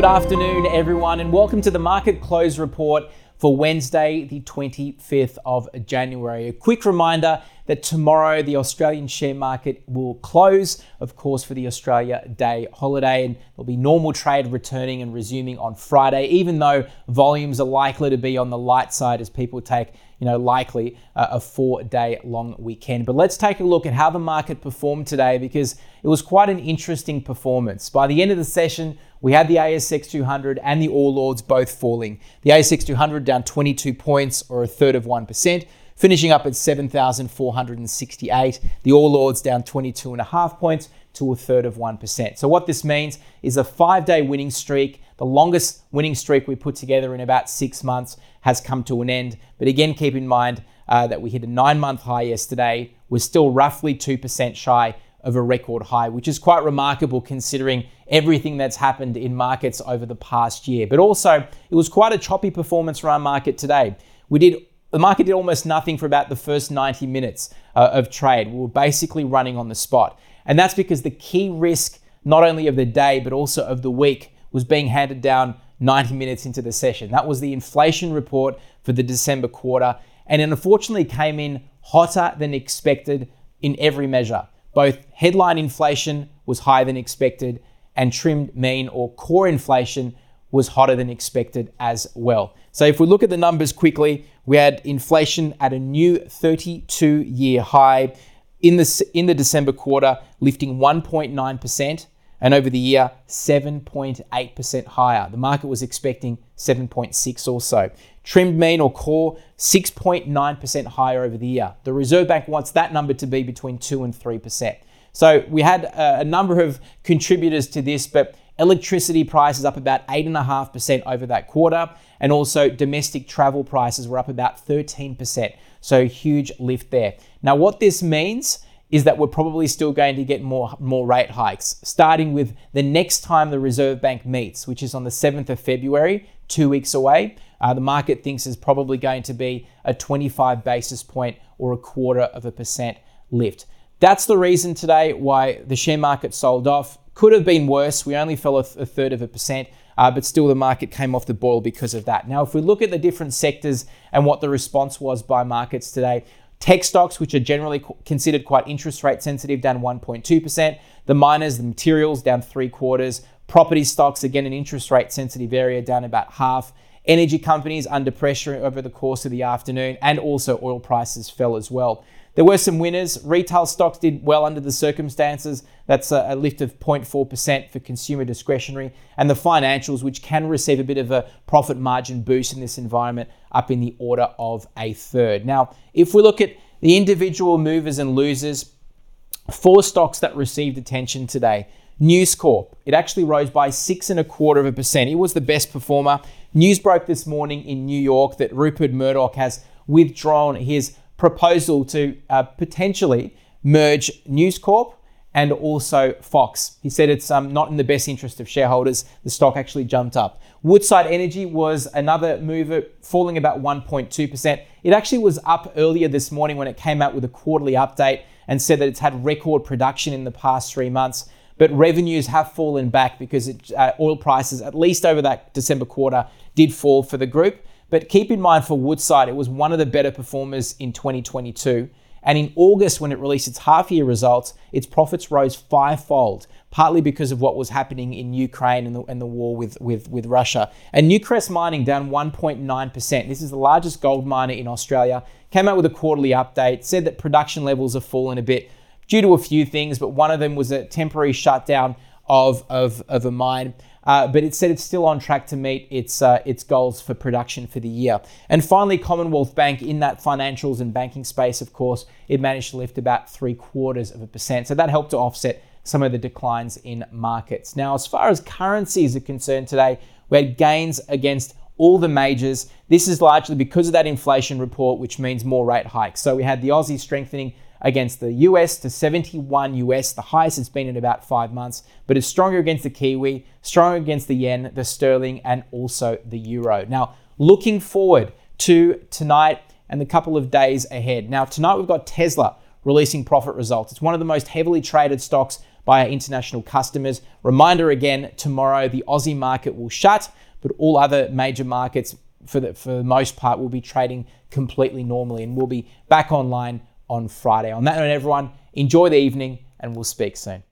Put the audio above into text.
Good afternoon, everyone, and welcome to the market close report for Wednesday, the 25th of January. A quick reminder that tomorrow the Australian share market will close, of course, for the Australia Day holiday, and there'll be normal trade returning and resuming on Friday, even though volumes are likely to be on the light side as people take you know, likely uh, a four day long weekend. But let's take a look at how the market performed today because it was quite an interesting performance. By the end of the session, we had the ASX 200 and the All Ords both falling. The ASX 200 down 22 points or a third of 1%, finishing up at 7,468. The All Ords down 22 and a half points to a third of 1%. So what this means is a five day winning streak, the longest winning streak we put together in about six months has come to an end. But again, keep in mind uh, that we hit a nine month high yesterday. We're still roughly 2% shy of a record high, which is quite remarkable considering everything that's happened in markets over the past year. But also, it was quite a choppy performance around market today. We did the market did almost nothing for about the first 90 minutes uh, of trade. We were basically running on the spot. And that's because the key risk, not only of the day, but also of the week, was being handed down 90 minutes into the session. That was the inflation report for the December quarter. And it unfortunately came in hotter than expected in every measure. Both headline inflation was higher than expected, and trimmed mean or core inflation was hotter than expected as well. So if we look at the numbers quickly, we had inflation at a new 32 year high in the, in the December quarter, lifting 1.9%, and over the year, 7.8% higher. The market was expecting 7.6 or so. Trimmed mean or core, 6.9% higher over the year. The Reserve Bank wants that number to be between 2 and 3%. So we had a, number of contributors to this, but electricity prices up about 8.5% over that quarter, and also domestic travel prices were up about 13%. So huge lift there. Now, what this means is that we're probably still going to get more, more rate hikes, starting with the next time the Reserve Bank meets, which is on the 7th of February, two weeks away. Uh, the market thinks is probably going to be a 25 basis point or a quarter of a percent lift. That's the reason today why the share market sold off. Could have been worse. We only fell a, th- a third of a percent, uh, but still the market came off the boil because of that. Now, if we look at the different sectors and what the response was by markets today, tech stocks, which are generally considered quite interest rate sensitive, down 1.2%. The miners, the materials, down three quarters. Property stocks, again, an interest rate sensitive area, down about half. Energy companies under pressure over the course of the afternoon, and also oil prices fell as well. There were some winners. Retail stocks did well under the circumstances. That's a, lift of 0.4% for consumer discretionary. And the financials, which can receive a bit of a profit margin boost in this environment, up in the order of a third. Now, if we look at the individual movers and losers, four stocks that received attention today. News Corp, it actually rose by six and a quarter of a percent. It was the best performer. News broke this morning in New York that Rupert Murdoch has withdrawn his proposal to uh, potentially merge News Corp and also Fox. He said it's um, not in the best interest of shareholders. The stock actually jumped up. Woodside Energy was another mover, falling about 1.2%. It actually was up earlier this morning when it came out with a quarterly update and said that it's had record production in the past three months. But revenues have fallen back because it, uh, oil prices, at least over that December quarter, did fall for the group. But keep in mind for Woodside, it was one of the better performers in 2022. And in August, when it released its half year results, its profits rose fivefold, partly because of what was happening in Ukraine and the, and the war with, with, with Russia. And Newcrest Mining down 1.9%. This is the largest gold miner in Australia. Came out with a quarterly update, said that production levels have fallen a bit due to a few things, but one of them was a temporary shutdown of, of, of a mine. Uh, but it said it's still on track to meet its uh, its goals for production for the year. And finally, Commonwealth Bank in that financials and banking space, of course, it managed to lift about three quarters of a percent. So that helped to offset some of the declines in markets. Now, as far as currencies are concerned today, we had gains against all the majors. This is largely because of that inflation report, which means more rate hikes. So we had the Aussie strengthening against the US to 71 US, the highest it's been in about five months, but it's stronger against the Kiwi, stronger against the yen, the sterling, and also the euro. Now, looking forward to tonight and the couple of days ahead. Now, tonight we've got Tesla releasing profit results. It's one of the most heavily traded stocks by our international customers. Reminder again, tomorrow the Aussie market will shut, but all other major markets for the, for the most part will be trading completely normally and we'll be back online on Friday. On that note, everyone, enjoy the evening and we'll speak soon.